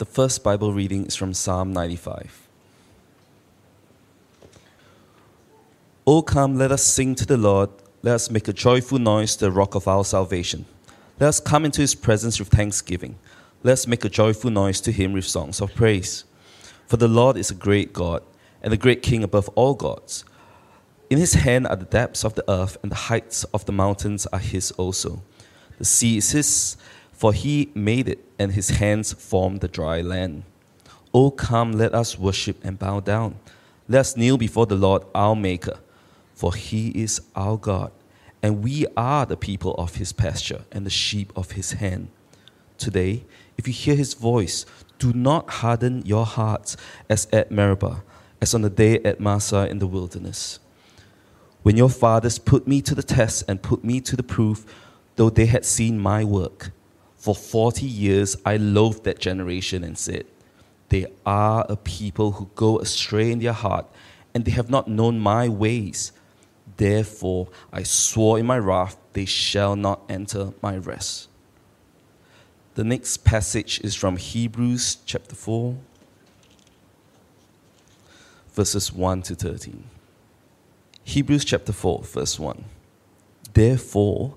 The first Bible reading is from Psalm 95. O come, let us sing to the Lord. Let us make a joyful noise to the rock of our salvation. Let us come into his presence with thanksgiving. Let us make a joyful noise to him with songs of praise. For the Lord is a great God and a great King above all gods. In his hand are the depths of the earth, and the heights of the mountains are his also. The sea is his, for he made it, and his hands formed the dry land. O come, let us worship and bow down. Let us kneel before the Lord our Maker, for he is our God, and we are the people of his pasture and the sheep of his hand. Today, if you hear his voice, do not harden your hearts as at Meribah, as on the day at Massah in the wilderness. When your fathers put me to the test and put me to the proof, though they had seen my work. For 40 years I loathed that generation and said, They are a people who go astray in their heart, and they have not known my ways. Therefore I swore in my wrath, they shall not enter my rest. The next passage is from Hebrews chapter 4, verses 1 to 13. Hebrews chapter 4, verse 1. Therefore,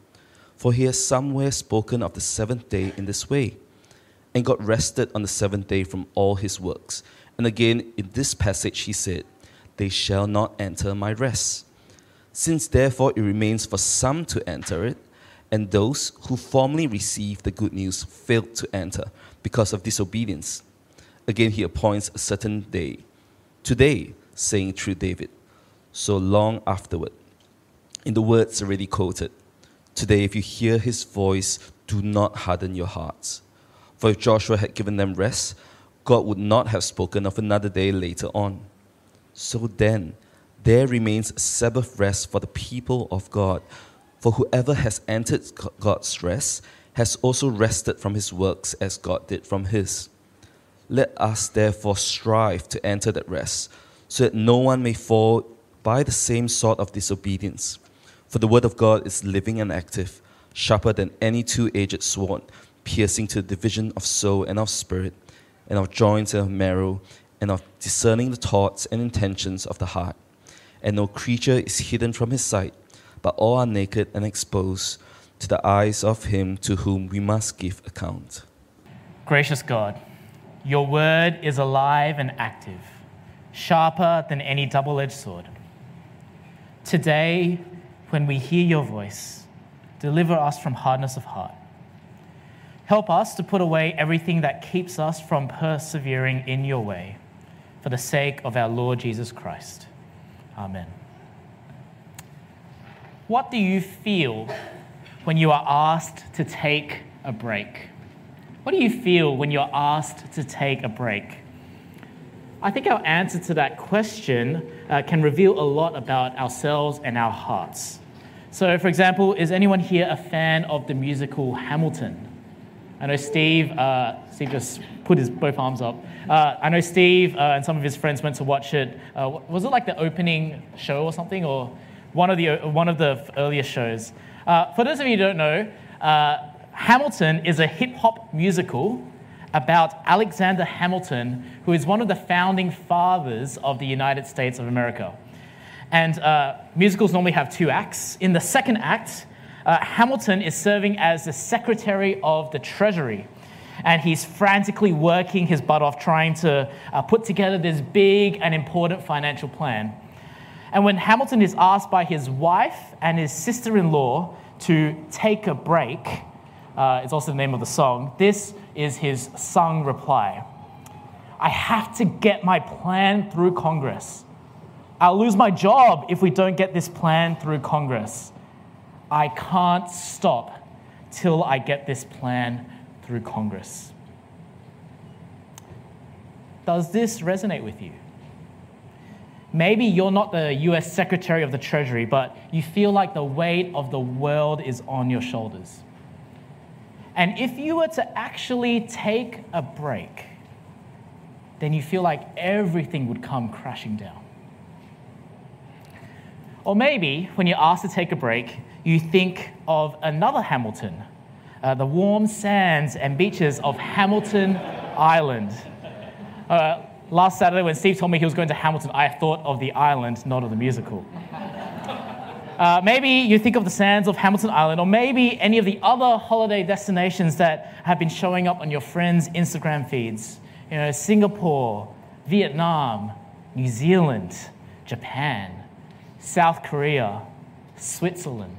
For he has somewhere spoken of the seventh day in this way, and God rested on the seventh day from all his works. And again, in this passage, he said, They shall not enter my rest. Since therefore it remains for some to enter it, and those who formerly received the good news failed to enter because of disobedience. Again, he appoints a certain day, today, saying through David, so long afterward. In the words already quoted, today, if you hear his voice, do not harden your hearts. For if Joshua had given them rest, God would not have spoken of another day later on. So then, there remains Sabbath rest for the people of God. For whoever has entered God's rest has also rested from his works as God did from his. Let us therefore strive to enter that rest, so that no one may fall by the same sort of disobedience. For the word of God is living and active, sharper than any two edged sword, piercing to the division of soul and of spirit, and of joints and of marrow, and of discerning the thoughts and intentions of the heart. And no creature is hidden from his sight, but all are naked and exposed to the eyes of him to whom we must give account. Gracious God, your word is alive and active, sharper than any double edged sword Today, when we hear your voice, deliver us from hardness of heart. Help us to put away everything that keeps us from persevering in your way for the sake of our Lord Jesus Christ. Amen. What do you feel when you are asked to take a break? What do you feel when you're asked to take a break? I think our answer to that question uh, can reveal a lot about ourselves and our hearts. So, for example, is anyone here a fan of the musical Hamilton? I know Steve, uh, Steve just put his both arms up. Uh, I know Steve uh, and some of his friends went to watch it. Uh, was it like the opening show or something, or one of the, uh, one of the earlier shows? for those of you who don't know, Hamilton is a hip hop musical about Alexander Hamilton, who is one of the founding fathers of the United States of America. And uh, musicals normally have two acts. In the second act, uh, Hamilton is serving as the Secretary of the Treasury. And he's frantically working his butt off trying to uh, put together this big and important financial plan. And when Hamilton is asked by his wife and his sister in law to take a break, uh, it's also the name of the song, this is his sung reply I have to get my plan through Congress. I'll lose my job if we don't get this plan through Congress. I can't stop till I get this plan through Congress. Does this resonate with you? Maybe you're not the US Secretary of the Treasury, but you feel like the weight of the world is on your shoulders. And if you were to actually take a break, then you feel like everything would come crashing down. Or maybe when you're asked to take a break, you think of another Hamilton, uh, the warm sands and beaches of Hamilton Island. Uh, last Saturday, when Steve told me he was going to Hamilton, I thought of the island, not of the musical. Uh, maybe you think of the sands of Hamilton Island, or maybe any of the other holiday destinations that have been showing up on your friends' Instagram feeds. You know, Singapore, Vietnam, New Zealand, Japan, South Korea, Switzerland,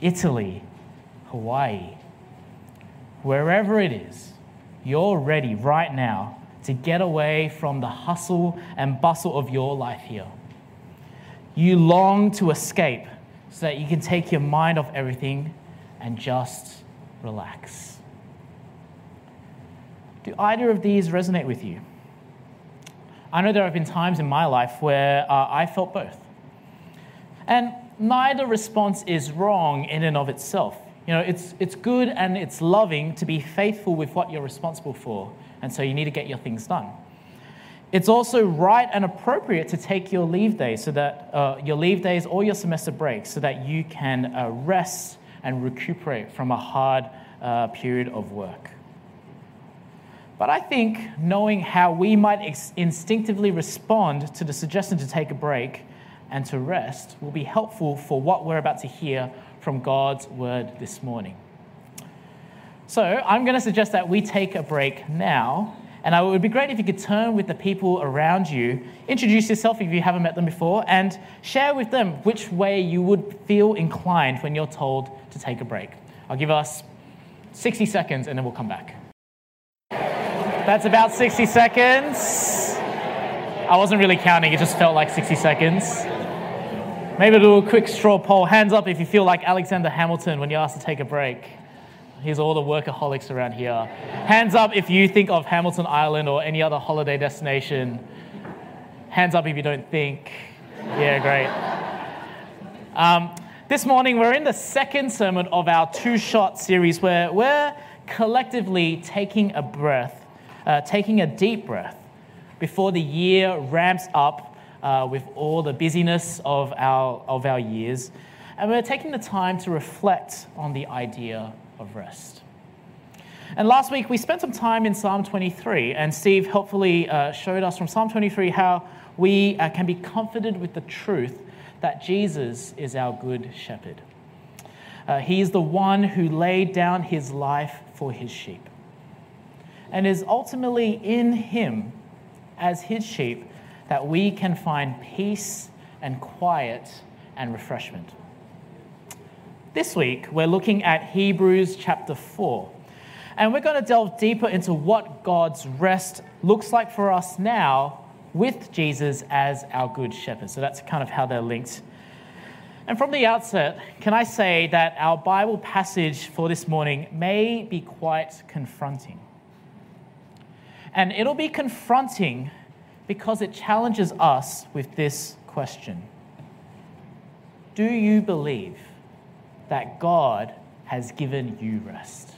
Italy, Hawaii. Wherever it is, you're ready right now to get away from the hustle and bustle of your life here. You long to escape so that you can take your mind off everything and just relax. Do either of these resonate with you? I know there have been times in my life where uh, I felt both. And neither response is wrong in and of itself. You know, it's, it's good and it's loving to be faithful with what you're responsible for, and so you need to get your things done. It's also right and appropriate to take your leave days so that uh, your leave days or your semester breaks so that you can uh, rest and recuperate from a hard uh, period of work. But I think knowing how we might ex- instinctively respond to the suggestion to take a break and to rest will be helpful for what we're about to hear from God's word this morning. So I'm going to suggest that we take a break now and it would be great if you could turn with the people around you, introduce yourself if you haven't met them before, and share with them which way you would feel inclined when you're told to take a break. I'll give us 60 seconds and then we'll come back. That's about 60 seconds. I wasn't really counting, it just felt like 60 seconds. Maybe do a quick straw poll. Hands up if you feel like Alexander Hamilton when you're asked to take a break. Here's all the workaholics around here. Hands up if you think of Hamilton Island or any other holiday destination. Hands up if you don't think. Yeah, great. Um, this morning, we're in the second sermon of our two shot series where we're collectively taking a breath, uh, taking a deep breath before the year ramps up uh, with all the busyness of our, of our years. And we're taking the time to reflect on the idea of rest. And last week we spent some time in Psalm 23, and Steve helpfully uh, showed us from Psalm 23 how we uh, can be comforted with the truth that Jesus is our good shepherd. Uh, he is the one who laid down his life for his sheep. And is ultimately in him, as his sheep, that we can find peace and quiet and refreshment. This week, we're looking at Hebrews chapter 4. And we're going to delve deeper into what God's rest looks like for us now with Jesus as our good shepherd. So that's kind of how they're linked. And from the outset, can I say that our Bible passage for this morning may be quite confronting? And it'll be confronting because it challenges us with this question Do you believe that God has given you rest?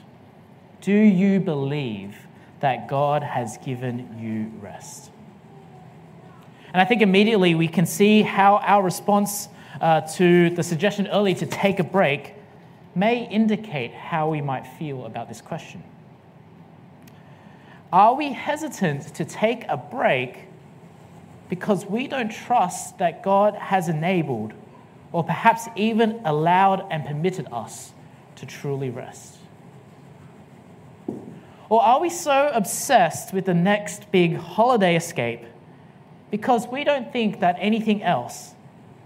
Do you believe that God has given you rest? And I think immediately we can see how our response uh, to the suggestion early to take a break may indicate how we might feel about this question. Are we hesitant to take a break because we don't trust that God has enabled or perhaps even allowed and permitted us to truly rest? Or are we so obsessed with the next big holiday escape because we don't think that anything else,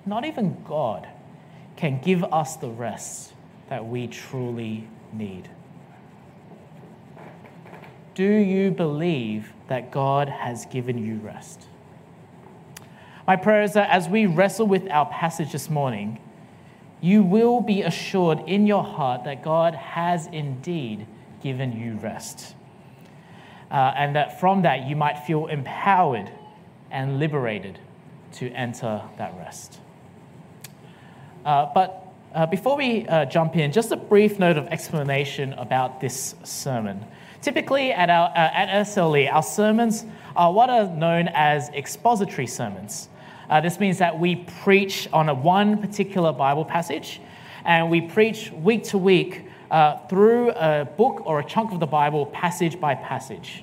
not even God, can give us the rest that we truly need? Do you believe that God has given you rest? My prayer is that as we wrestle with our passage this morning, you will be assured in your heart that God has indeed given you rest. uh, and that from that you might feel empowered and liberated to enter that rest. Uh, but uh, before we uh, jump in, just a brief note of explanation about this sermon. Typically, at, our, uh, at SLE, our sermons are what are known as expository sermons. Uh, this means that we preach on a one particular Bible passage, and we preach week to week uh, through a book or a chunk of the Bible, passage by passage.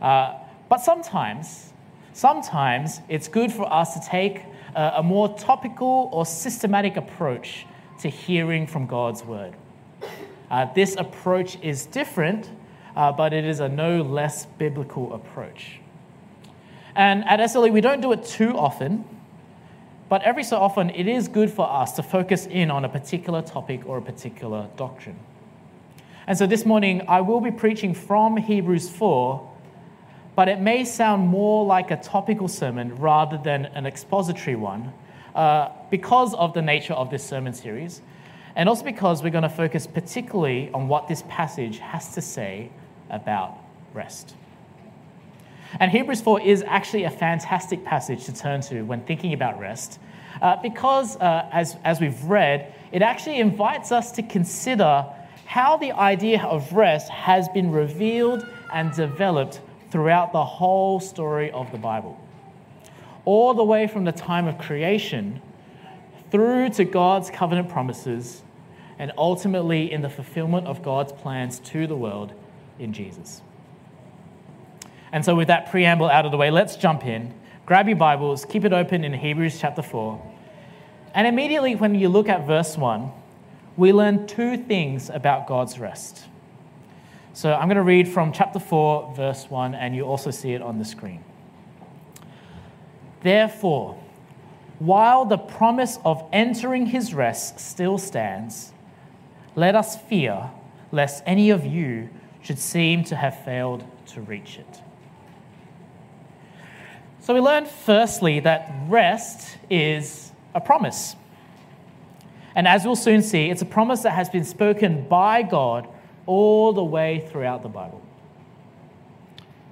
Uh, but sometimes, sometimes it's good for us to take a, a more topical or systematic approach to hearing from God's word. Uh, this approach is different, uh, but it is a no less biblical approach. And at SLE, we don't do it too often, but every so often it is good for us to focus in on a particular topic or a particular doctrine. And so this morning, I will be preaching from Hebrews 4, but it may sound more like a topical sermon rather than an expository one uh, because of the nature of this sermon series, and also because we're going to focus particularly on what this passage has to say about rest. And Hebrews 4 is actually a fantastic passage to turn to when thinking about rest, uh, because uh, as, as we've read, it actually invites us to consider how the idea of rest has been revealed and developed throughout the whole story of the Bible all the way from the time of creation through to God's covenant promises and ultimately in the fulfillment of God's plans to the world in Jesus. And so, with that preamble out of the way, let's jump in. Grab your Bibles, keep it open in Hebrews chapter 4. And immediately, when you look at verse 1, we learn two things about God's rest. So, I'm going to read from chapter 4, verse 1, and you also see it on the screen. Therefore, while the promise of entering his rest still stands, let us fear lest any of you should seem to have failed to reach it. So we learn firstly that rest is a promise. And as we'll soon see, it's a promise that has been spoken by God all the way throughout the Bible.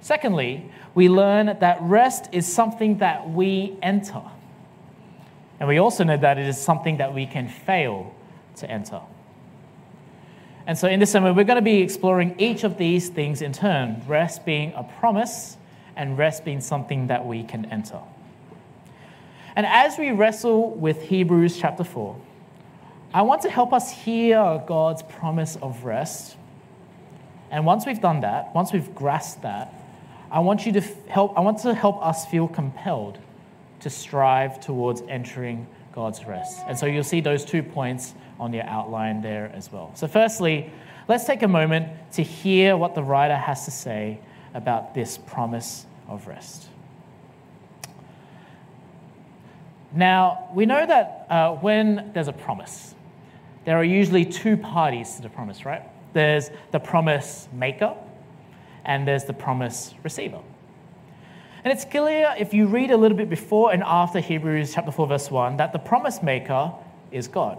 Secondly, we learn that rest is something that we enter. And we also know that it is something that we can fail to enter. And so in this sermon, we're going to be exploring each of these things in turn rest being a promise, and rest being something that we can enter. And as we wrestle with Hebrews chapter 4, I want to help us hear God's promise of rest. And once we've done that, once we've grasped that, I want you to help, I want to help us feel compelled to strive towards entering God's rest. And so you'll see those two points on your outline there as well. So, firstly, let's take a moment to hear what the writer has to say about this promise of rest. Now, we know that uh, when there's a promise, there are usually two parties to the promise, right? There's the promise maker, and there's the promise receiver. And it's clear if you read a little bit before and after Hebrews chapter 4, verse 1, that the promise maker is God.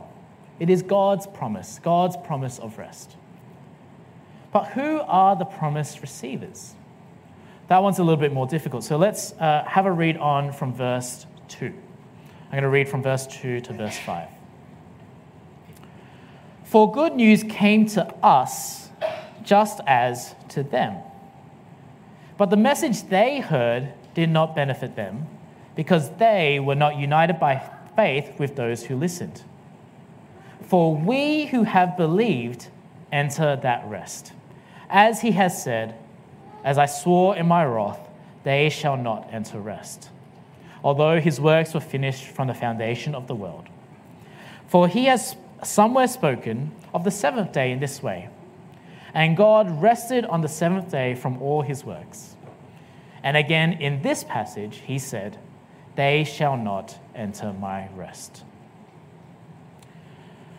It is God's promise, God's promise of rest. But who are the promise receivers? That one's a little bit more difficult. So let's uh, have a read on from verse 2. I'm going to read from verse 2 to verse 5. For good news came to us just as to them. But the message they heard did not benefit them because they were not united by faith with those who listened. For we who have believed enter that rest. As he has said, As I swore in my wrath, they shall not enter rest, although his works were finished from the foundation of the world. For he has somewhere spoken of the seventh day in this way and God rested on the seventh day from all his works. And again, in this passage, he said, They shall not enter my rest.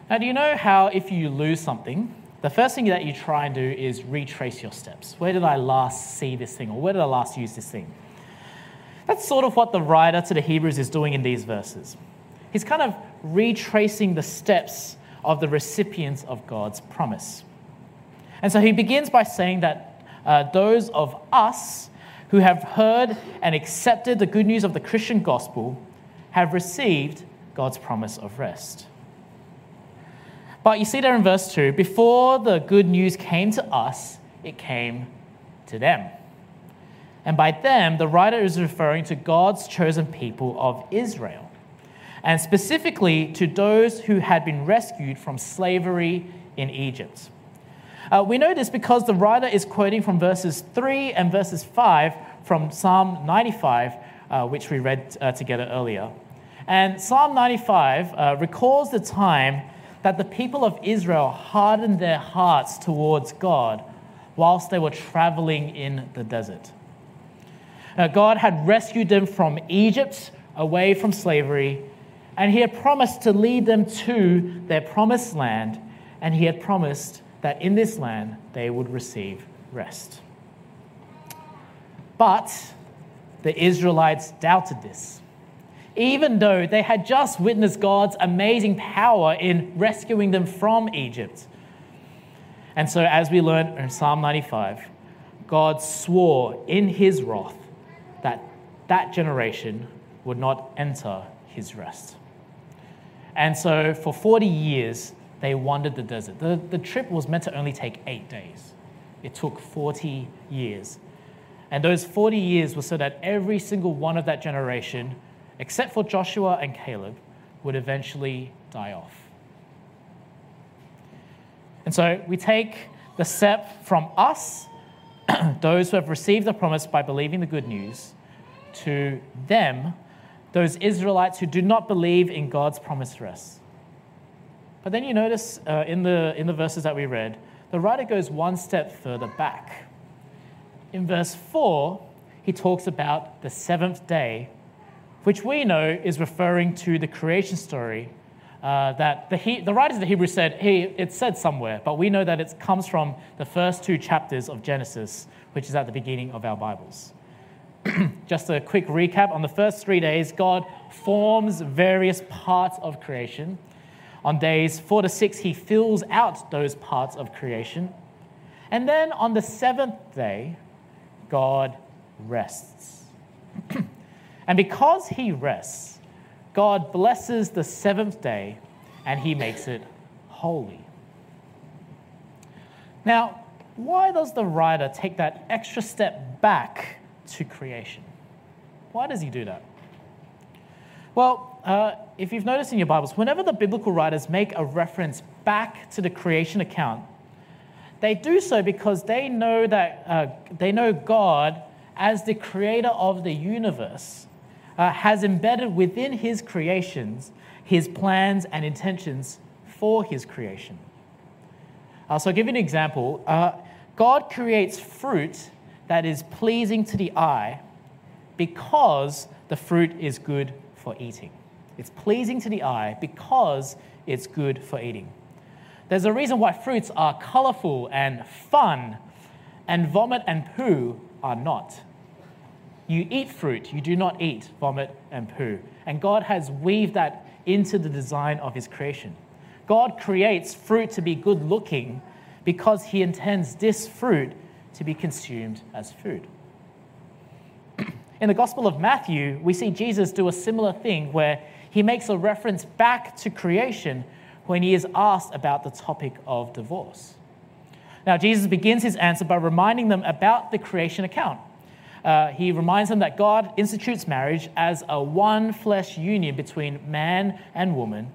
Now, do you know how if you lose something, the first thing that you try and do is retrace your steps? Where did I last see this thing, or where did I last use this thing? That's sort of what the writer to the Hebrews is doing in these verses. He's kind of retracing the steps of the recipients of God's promise. And so he begins by saying that uh, those of us who have heard and accepted the good news of the Christian gospel have received God's promise of rest. But you see there in verse 2 before the good news came to us, it came to them. And by them, the writer is referring to God's chosen people of Israel, and specifically to those who had been rescued from slavery in Egypt. Uh, we know this because the writer is quoting from verses 3 and verses 5 from Psalm 95, uh, which we read uh, together earlier. And Psalm 95 uh, recalls the time that the people of Israel hardened their hearts towards God whilst they were traveling in the desert. Now, God had rescued them from Egypt, away from slavery, and He had promised to lead them to their promised land, and He had promised that in this land they would receive rest. But the Israelites doubted this. Even though they had just witnessed God's amazing power in rescuing them from Egypt. And so, as we learn in Psalm 95, God swore in his wrath that that generation would not enter his rest. And so, for 40 years, they wandered the desert. The, the trip was meant to only take eight days, it took 40 years. And those 40 years were so that every single one of that generation, except for Joshua and Caleb, would eventually die off. And so we take the step from us, those who have received the promise by believing the good news, to them, those Israelites who do not believe in God's promised us. But then you notice uh, in, the, in the verses that we read, the writer goes one step further back. In verse 4, he talks about the seventh day, which we know is referring to the creation story uh, that the, he, the writers of the Hebrews said, hey, it said somewhere, but we know that it comes from the first two chapters of Genesis, which is at the beginning of our Bibles. Just a quick recap on the first three days, God forms various parts of creation. On days four to six, he fills out those parts of creation. And then on the seventh day, God rests. and because he rests, God blesses the seventh day and he makes it holy. Now, why does the writer take that extra step back to creation? Why does he do that? Well, uh, if you've noticed in your Bibles, whenever the biblical writers make a reference back to the creation account, they do so because they know that uh, they know God as the creator of the universe uh, has embedded within his creations his plans and intentions for his creation. Uh, so, I'll give you an example. Uh, God creates fruit that is pleasing to the eye because the fruit is good for eating. It's pleasing to the eye because it's good for eating. There's a reason why fruits are colorful and fun, and vomit and poo are not. You eat fruit, you do not eat vomit and poo. And God has weaved that into the design of His creation. God creates fruit to be good looking because He intends this fruit to be consumed as food. In the Gospel of Matthew, we see Jesus do a similar thing where he makes a reference back to creation when he is asked about the topic of divorce. Now, Jesus begins his answer by reminding them about the creation account. Uh, he reminds them that God institutes marriage as a one flesh union between man and woman.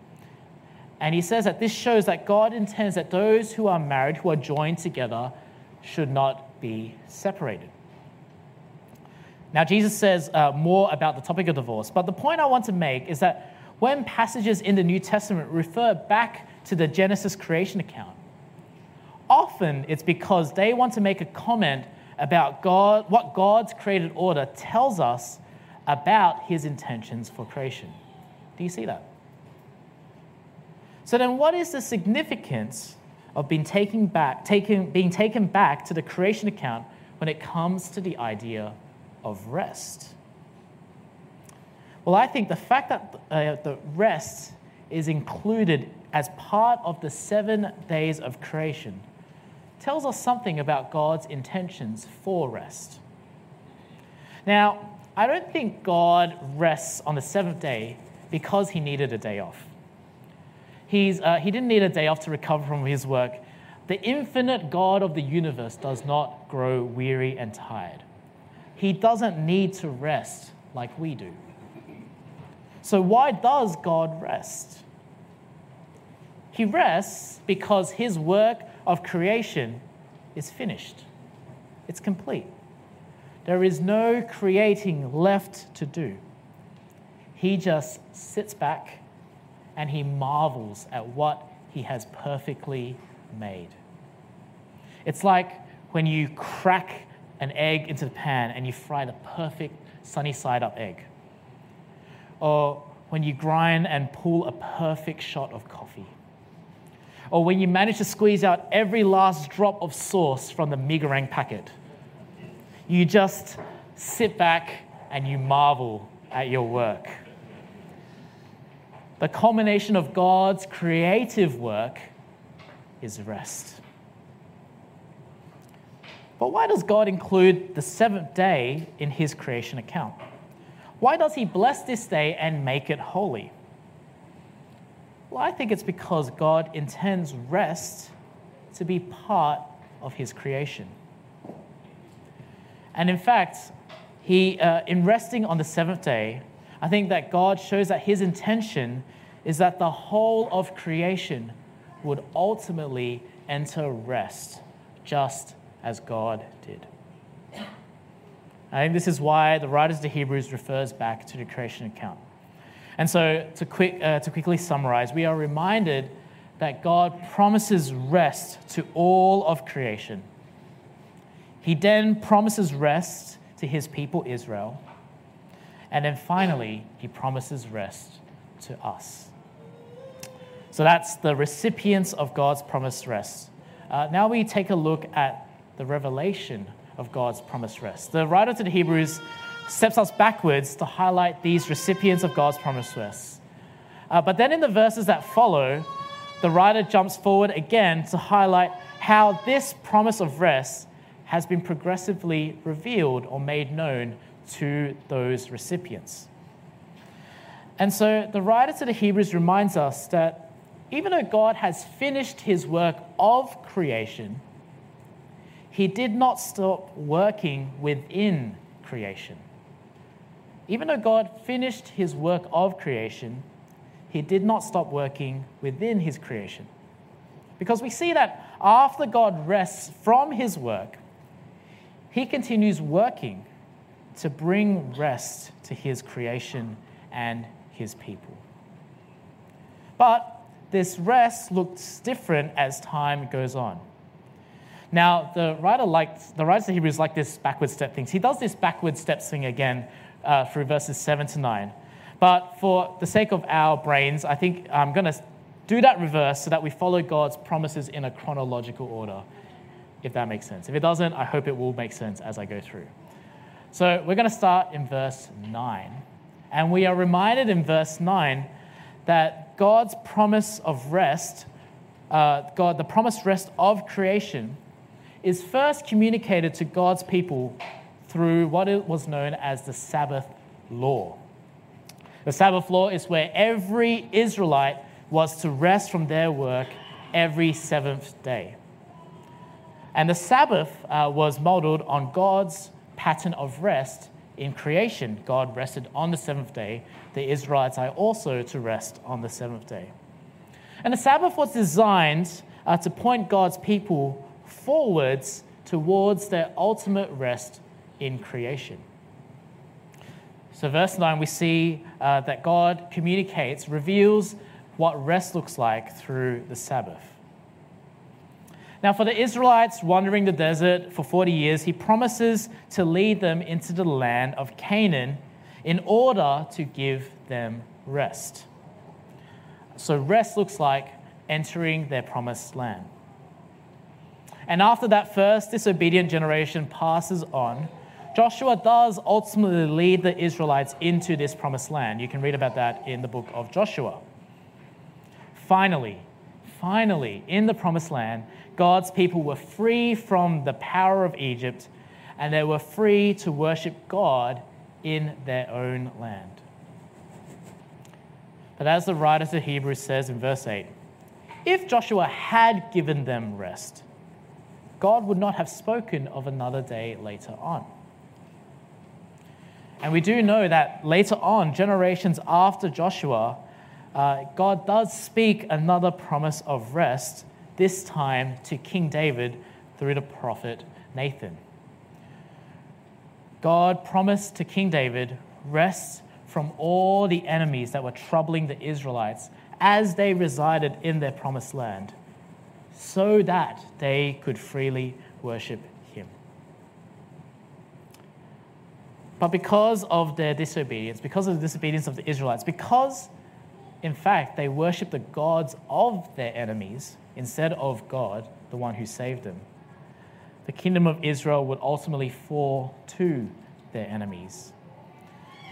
And he says that this shows that God intends that those who are married, who are joined together, should not be separated. Now, Jesus says uh, more about the topic of divorce, but the point I want to make is that when passages in the New Testament refer back to the Genesis creation account, often it's because they want to make a comment about God, what God's created order tells us about his intentions for creation. Do you see that? So then what is the significance of being taken back, taken, being taken back to the creation account when it comes to the idea of rest? Well, I think the fact that uh, the rest is included as part of the seven days of creation tells us something about God's intentions for rest. Now, I don't think God rests on the seventh day because he needed a day off. He's, uh, he didn't need a day off to recover from his work. The infinite God of the universe does not grow weary and tired. He doesn't need to rest like we do. So, why does God rest? He rests because his work of creation is finished, it's complete. There is no creating left to do. He just sits back and he marvels at what he has perfectly made. It's like when you crack an egg into the pan and you fry the perfect sunny side up egg. Or when you grind and pull a perfect shot of coffee. Or when you manage to squeeze out every last drop of sauce from the mee goreng packet. You just sit back and you marvel at your work. The culmination of God's creative work is rest. But why does God include the seventh day in his creation account? Why does he bless this day and make it holy? Well, I think it's because God intends rest to be part of his creation. And in fact, he, uh, in resting on the seventh day, I think that God shows that his intention is that the whole of creation would ultimately enter rest, just as God did. I think this is why the writers of the Hebrews refers back to the creation account. And so, to, quick, uh, to quickly summarize, we are reminded that God promises rest to all of creation. He then promises rest to his people Israel. And then finally, he promises rest to us. So that's the recipients of God's promised rest. Uh, now we take a look at the revelation of God's promised rest. The writer to the Hebrews steps us backwards to highlight these recipients of God's promised rest. Uh, but then in the verses that follow, the writer jumps forward again to highlight how this promise of rest has been progressively revealed or made known to those recipients. And so the writer to the Hebrews reminds us that even though God has finished his work of creation, he did not stop working within creation. Even though God finished his work of creation, he did not stop working within his creation. Because we see that after God rests from his work, he continues working to bring rest to his creation and his people. But this rest looks different as time goes on. Now, the writer liked, the writer of Hebrews like this backward step things. He does this backward step thing again uh, through verses 7 to 9. But for the sake of our brains, I think I'm going to do that reverse so that we follow God's promises in a chronological order, if that makes sense. If it doesn't, I hope it will make sense as I go through. So we're going to start in verse 9. And we are reminded in verse 9 that God's promise of rest, uh, God, the promised rest of creation, is first communicated to God's people through what was known as the Sabbath law. The Sabbath law is where every Israelite was to rest from their work every seventh day. And the Sabbath uh, was modeled on God's pattern of rest in creation. God rested on the seventh day. The Israelites are also to rest on the seventh day. And the Sabbath was designed uh, to point God's people forwards towards their ultimate rest in creation. So, verse 9, we see uh, that God communicates, reveals what rest looks like through the Sabbath. Now, for the Israelites wandering the desert for 40 years, he promises to lead them into the land of Canaan in order to give them rest. So, rest looks like entering their promised land. And after that first disobedient generation passes on, Joshua does ultimately lead the Israelites into this promised land. You can read about that in the book of Joshua. Finally, finally, in the promised land, God's people were free from the power of Egypt and they were free to worship God in their own land. But as the writer to Hebrews says in verse 8, if Joshua had given them rest, God would not have spoken of another day later on. And we do know that later on, generations after Joshua, uh, God does speak another promise of rest, this time to King David through the prophet Nathan. God promised to King David rest from all the enemies that were troubling the Israelites as they resided in their promised land, so that they could freely worship him. But because of their disobedience, because of the disobedience of the Israelites, because in fact they worshiped the gods of their enemies instead of God, the one who saved them, the kingdom of Israel would ultimately fall to their enemies.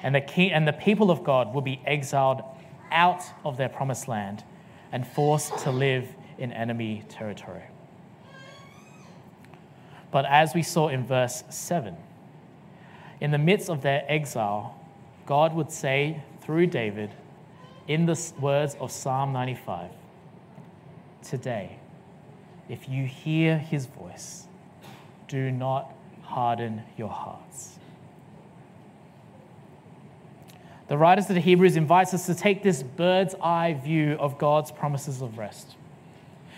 And the, king, and the people of God would be exiled out of their promised land and forced to live in enemy territory. But as we saw in verse 7, in the midst of their exile, God would say through David, in the words of Psalm 95 Today, if you hear his voice, do not harden your hearts. The writers of the Hebrews invites us to take this bird's eye view of God's promises of rest.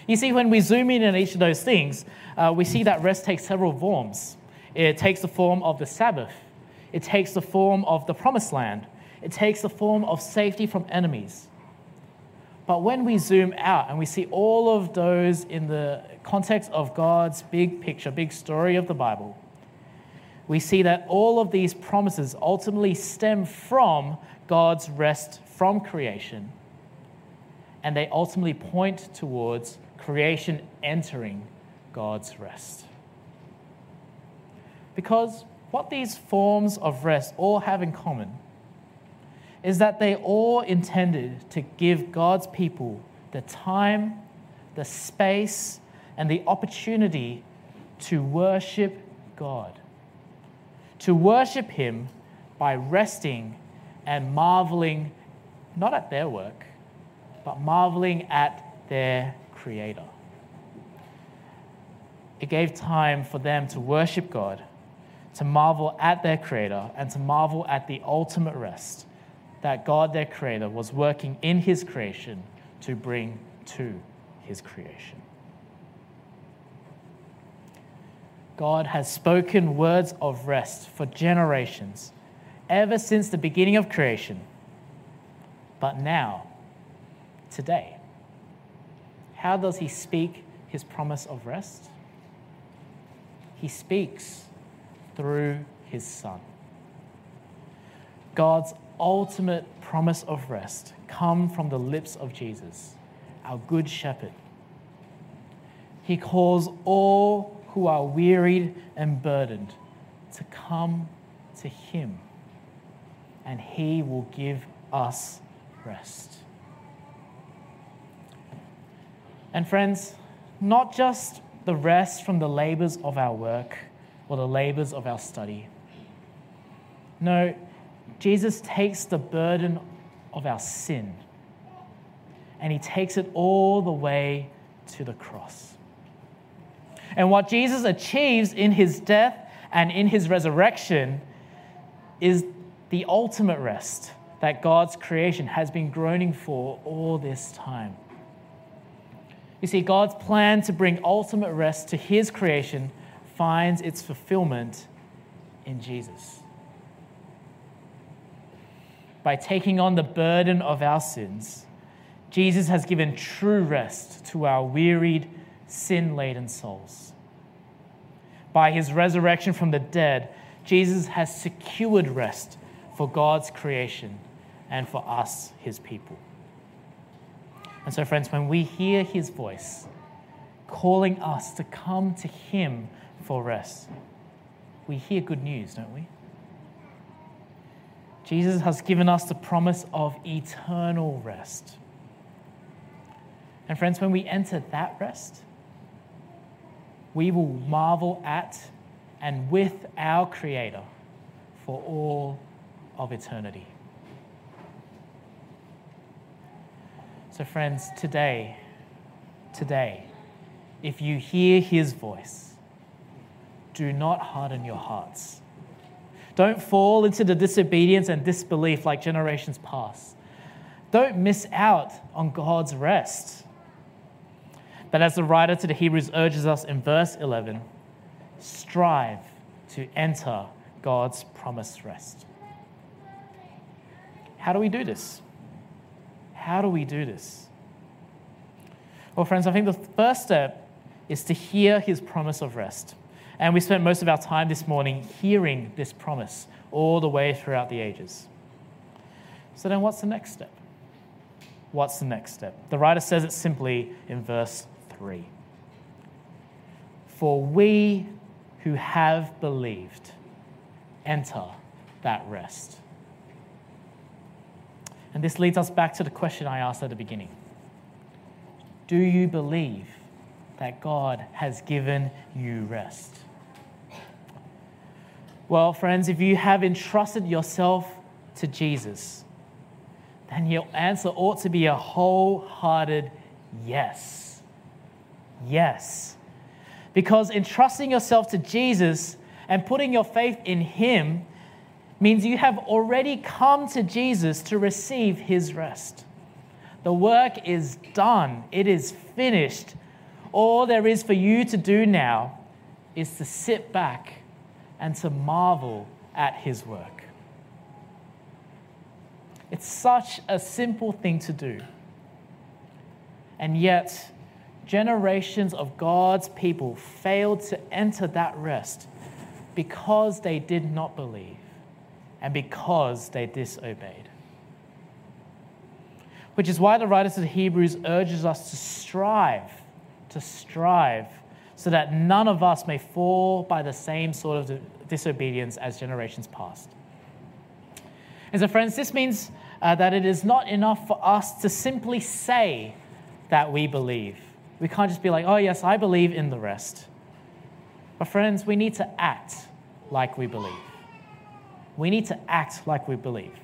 You see, when we zoom in on each of those things, uh, we see that rest takes several forms. It takes the form of the Sabbath, it takes the form of the promised land. It takes the form of safety from enemies. But when we zoom out and we see all of those in the context of God's big picture, big story of the Bible, we see that all of these promises ultimately stem from God's rest from creation. And they ultimately point towards creation entering God's rest. Because what these forms of rest all have in common is that they all intended to give God's people the time, the space, and the opportunity to worship God. To worship Him by resting and marveling not at their work, but marveling at their Creator. It gave time for them to worship God to marvel at their Creator and to marvel at the ultimate rest that God, their Creator, was working in His creation to bring to His creation. God has spoken words of rest for generations, ever since the beginning of creation. But now, today, how does He speak His promise of rest? He speaks through his Son. God's ultimate promise of rest come from the lips of Jesus, our good shepherd. He calls all who are wearied and burdened to come to him, and he will give us rest. And friends, not just the rest from the labors of our work or the labors of our study. No, Jesus takes the burden of our sin and he takes it all the way to the cross. And what Jesus achieves in his death and in his resurrection is the ultimate rest that God's creation has been groaning for all this time. You see, God's plan to bring ultimate rest to his creation finds its fulfillment in Jesus. By taking on the burden of our sins, Jesus has given true rest to our wearied, sin laden souls. By his resurrection from the dead, Jesus has secured rest for God's creation and for us, his people. And so, friends, when we hear his voice calling us to come to him for rest. We hear good news, don't we? Jesus has given us the promise of eternal rest. And friends, when we enter that rest, we will marvel at and with our Creator for all of eternity. So, friends, today, today, if you hear His voice, do not harden your hearts. Don't fall into the disobedience and disbelief like generations past. Don't miss out on God's rest. But as the writer to the Hebrews urges us in verse 11, strive to enter God's promised rest. How do we do this? How do we do this? Well, friends, I think the first step is to hear his promise of rest. And we spent most of our time this morning hearing this promise all the way throughout the ages. So then, what's the next step? What's the next step? The writer says it simply in verse 3 For we who have believed enter that rest. And this leads us back to the question I asked at the beginning Do you believe that God has given you rest? Well, friends, if you have entrusted yourself to Jesus, then your answer ought to be a wholehearted yes. Yes. Because entrusting yourself to Jesus and putting your faith in Him means you have already come to Jesus to receive His rest. The work is done, it is finished. All there is for you to do now is to sit back and to marvel at His work. It's such a simple thing to do. And yet, generations of God's people failed to enter that rest because they did not believe and because they disobeyed. Which is why the writer to the Hebrews urges us to strive, to strive, so that none of us may fall by the same sort of disobedience as generations past. And so, friends, this means uh, that it is not enough for us to simply say that we believe. We can't just be like, oh, yes, I believe in the rest. But, friends, we need to act like we believe. We need to act like we believe,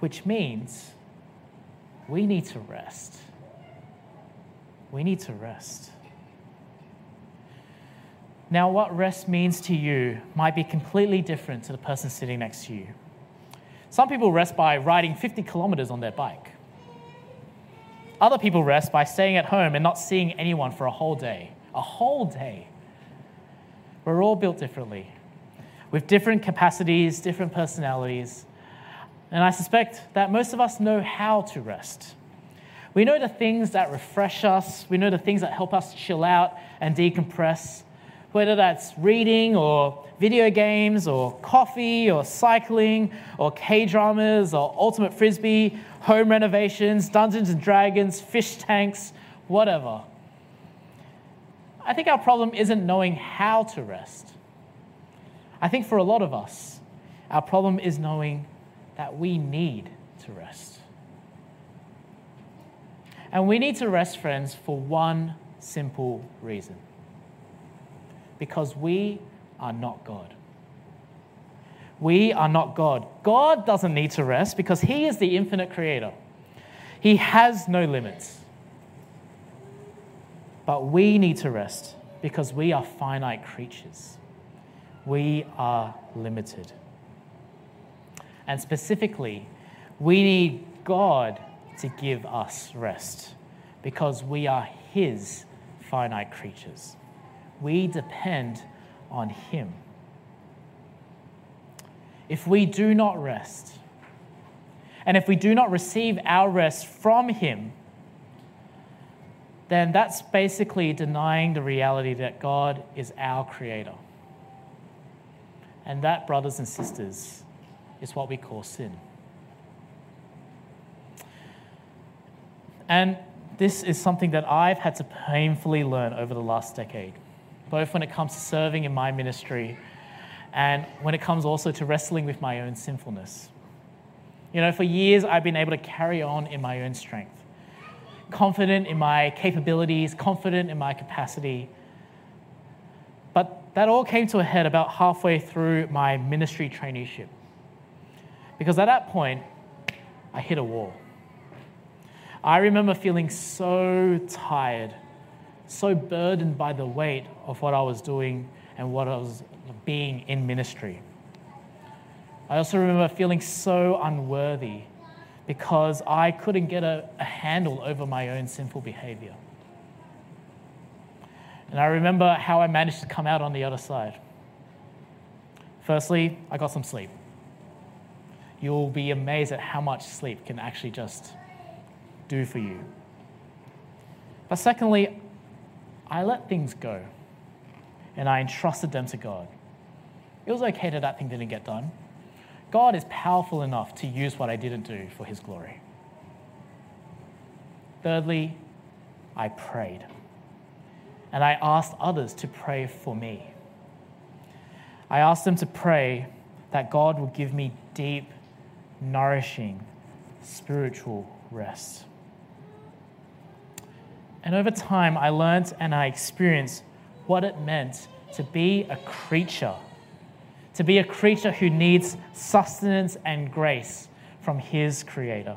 which means we need to rest. We need to rest. Now, what rest means to you might be completely different to the person sitting next to you. Some people rest by riding 50 kilometers on their bike. Other people rest by staying at home and not seeing anyone for a whole day. A whole day. We're all built differently, with different capacities, different personalities. And I suspect that most of us know how to rest. We know the things that refresh us, we know the things that help us chill out and decompress, whether that's reading or video games or coffee or cycling or K dramas or ultimate frisbee, home renovations, Dungeons and Dragons, fish tanks, whatever. I think our problem isn't knowing how to rest. I think for a lot of us, our problem is knowing that we need to rest. And we need to rest, friends, for one simple reason because we are not God. We are not God. God doesn't need to rest because He is the infinite creator. He has no limits. But we need to rest because we are finite creatures. We are limited. And specifically, we need God to give us rest because we are His finite creatures. We depend on Him. If we do not rest, and if we do not receive our rest from Him, then that's basically denying the reality that God is our creator. And that, brothers and sisters, is what we call sin. And this is something that I've had to painfully learn over the last decade, both when it comes to serving in my ministry and when it comes also to wrestling with my own sinfulness. You know, for years I've been able to carry on in my own strength confident in my capabilities, confident in my capacity. But that all came to a head about halfway through my ministry traineeship. Because at that point, I hit a wall. I remember feeling so tired, so burdened by the weight of what I was doing and what I was being in ministry. I also remember feeling so unworthy because I couldn't get a, a, handle over my own sinful behavior. And I remember how I managed to come out on the other side. Firstly, I got some sleep. You'll be amazed at how much sleep can actually just do for you. But secondly, I let things go and I entrusted them to God. It was okay that that thing didn't get done. God is powerful enough to use what I didn't do for his glory. Thirdly, I prayed. And I asked others to pray for me. I asked them to pray that God will give me deep, nourishing, spiritual rest. And over time, I learned and I experienced what it meant to be a creature to be a creature who needs sustenance and grace from his creator.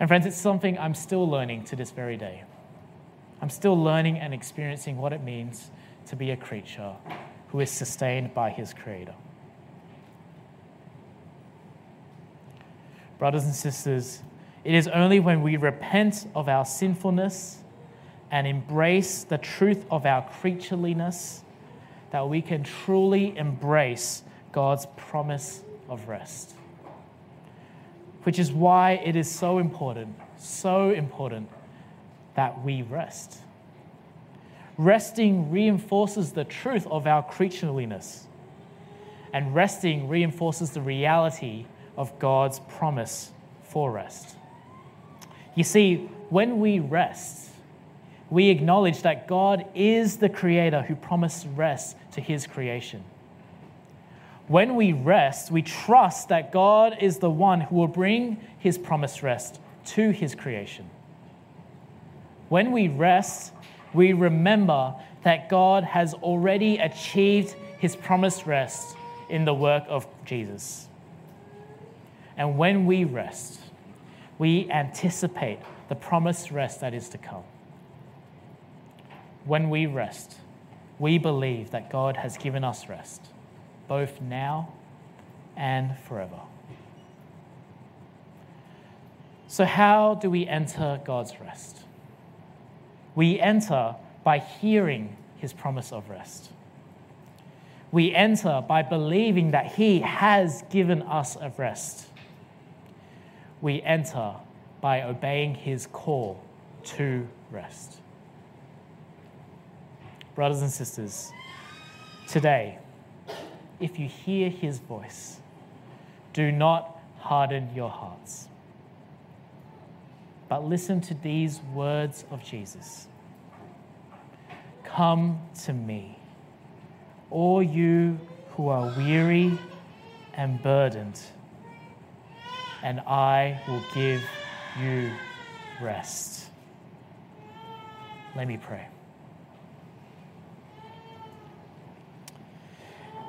And friends, it's something I'm still learning to this very day. I'm still learning and experiencing what it means to be a creature who is sustained by his creator. Brothers and sisters, it is only when we repent of our sinfulness and embrace the truth of our creatureliness that we can truly embrace God's promise of rest. Which is why it is so important, so important that we rest. Resting reinforces the truth of our creatureliness, and resting reinforces the reality of God's promise for rest. You see, when we rest, we acknowledge that God is the creator who promised rest to his creation. When we rest, we trust that God is the one who will bring his promised rest to his creation. When we rest, we remember that God has already achieved his promised rest in the work of Jesus. And when we rest, we anticipate the promised rest that is to come when we rest, we believe that God has given us rest, both now and forever. So, how do we enter God's rest? We enter by hearing his promise of rest. We enter by believing that he has given us a rest. We enter by obeying his call to rest. Brothers and sisters, today, if you hear his voice, do not harden your hearts. But listen to these words of Jesus. Come to me, all you who are weary and burdened, and I will give you rest. Let me pray.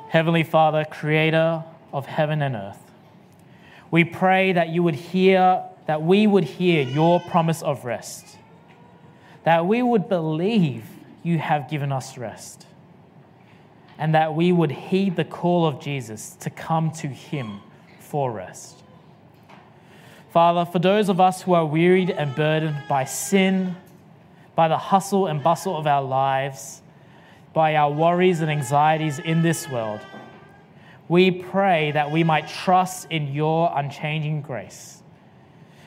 Heavenly Father, creator of heaven and earth, we pray that you would hear, that we would hear your promise of rest, that we would believe you have given us rest, and that we would heed the call of Jesus to come to him for rest. Father, for those of us who are wearied and burdened by sin, by the hustle and bustle of our lives, by our worries and anxieties in this world, we pray that we might trust in your unchanging grace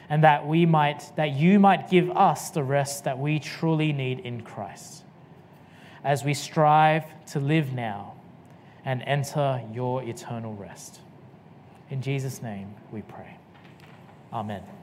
and that we might that you might give us the rest that we truly need in Christ as we strive to live now and enter your eternal rest. In Jesus name we pray. Amen.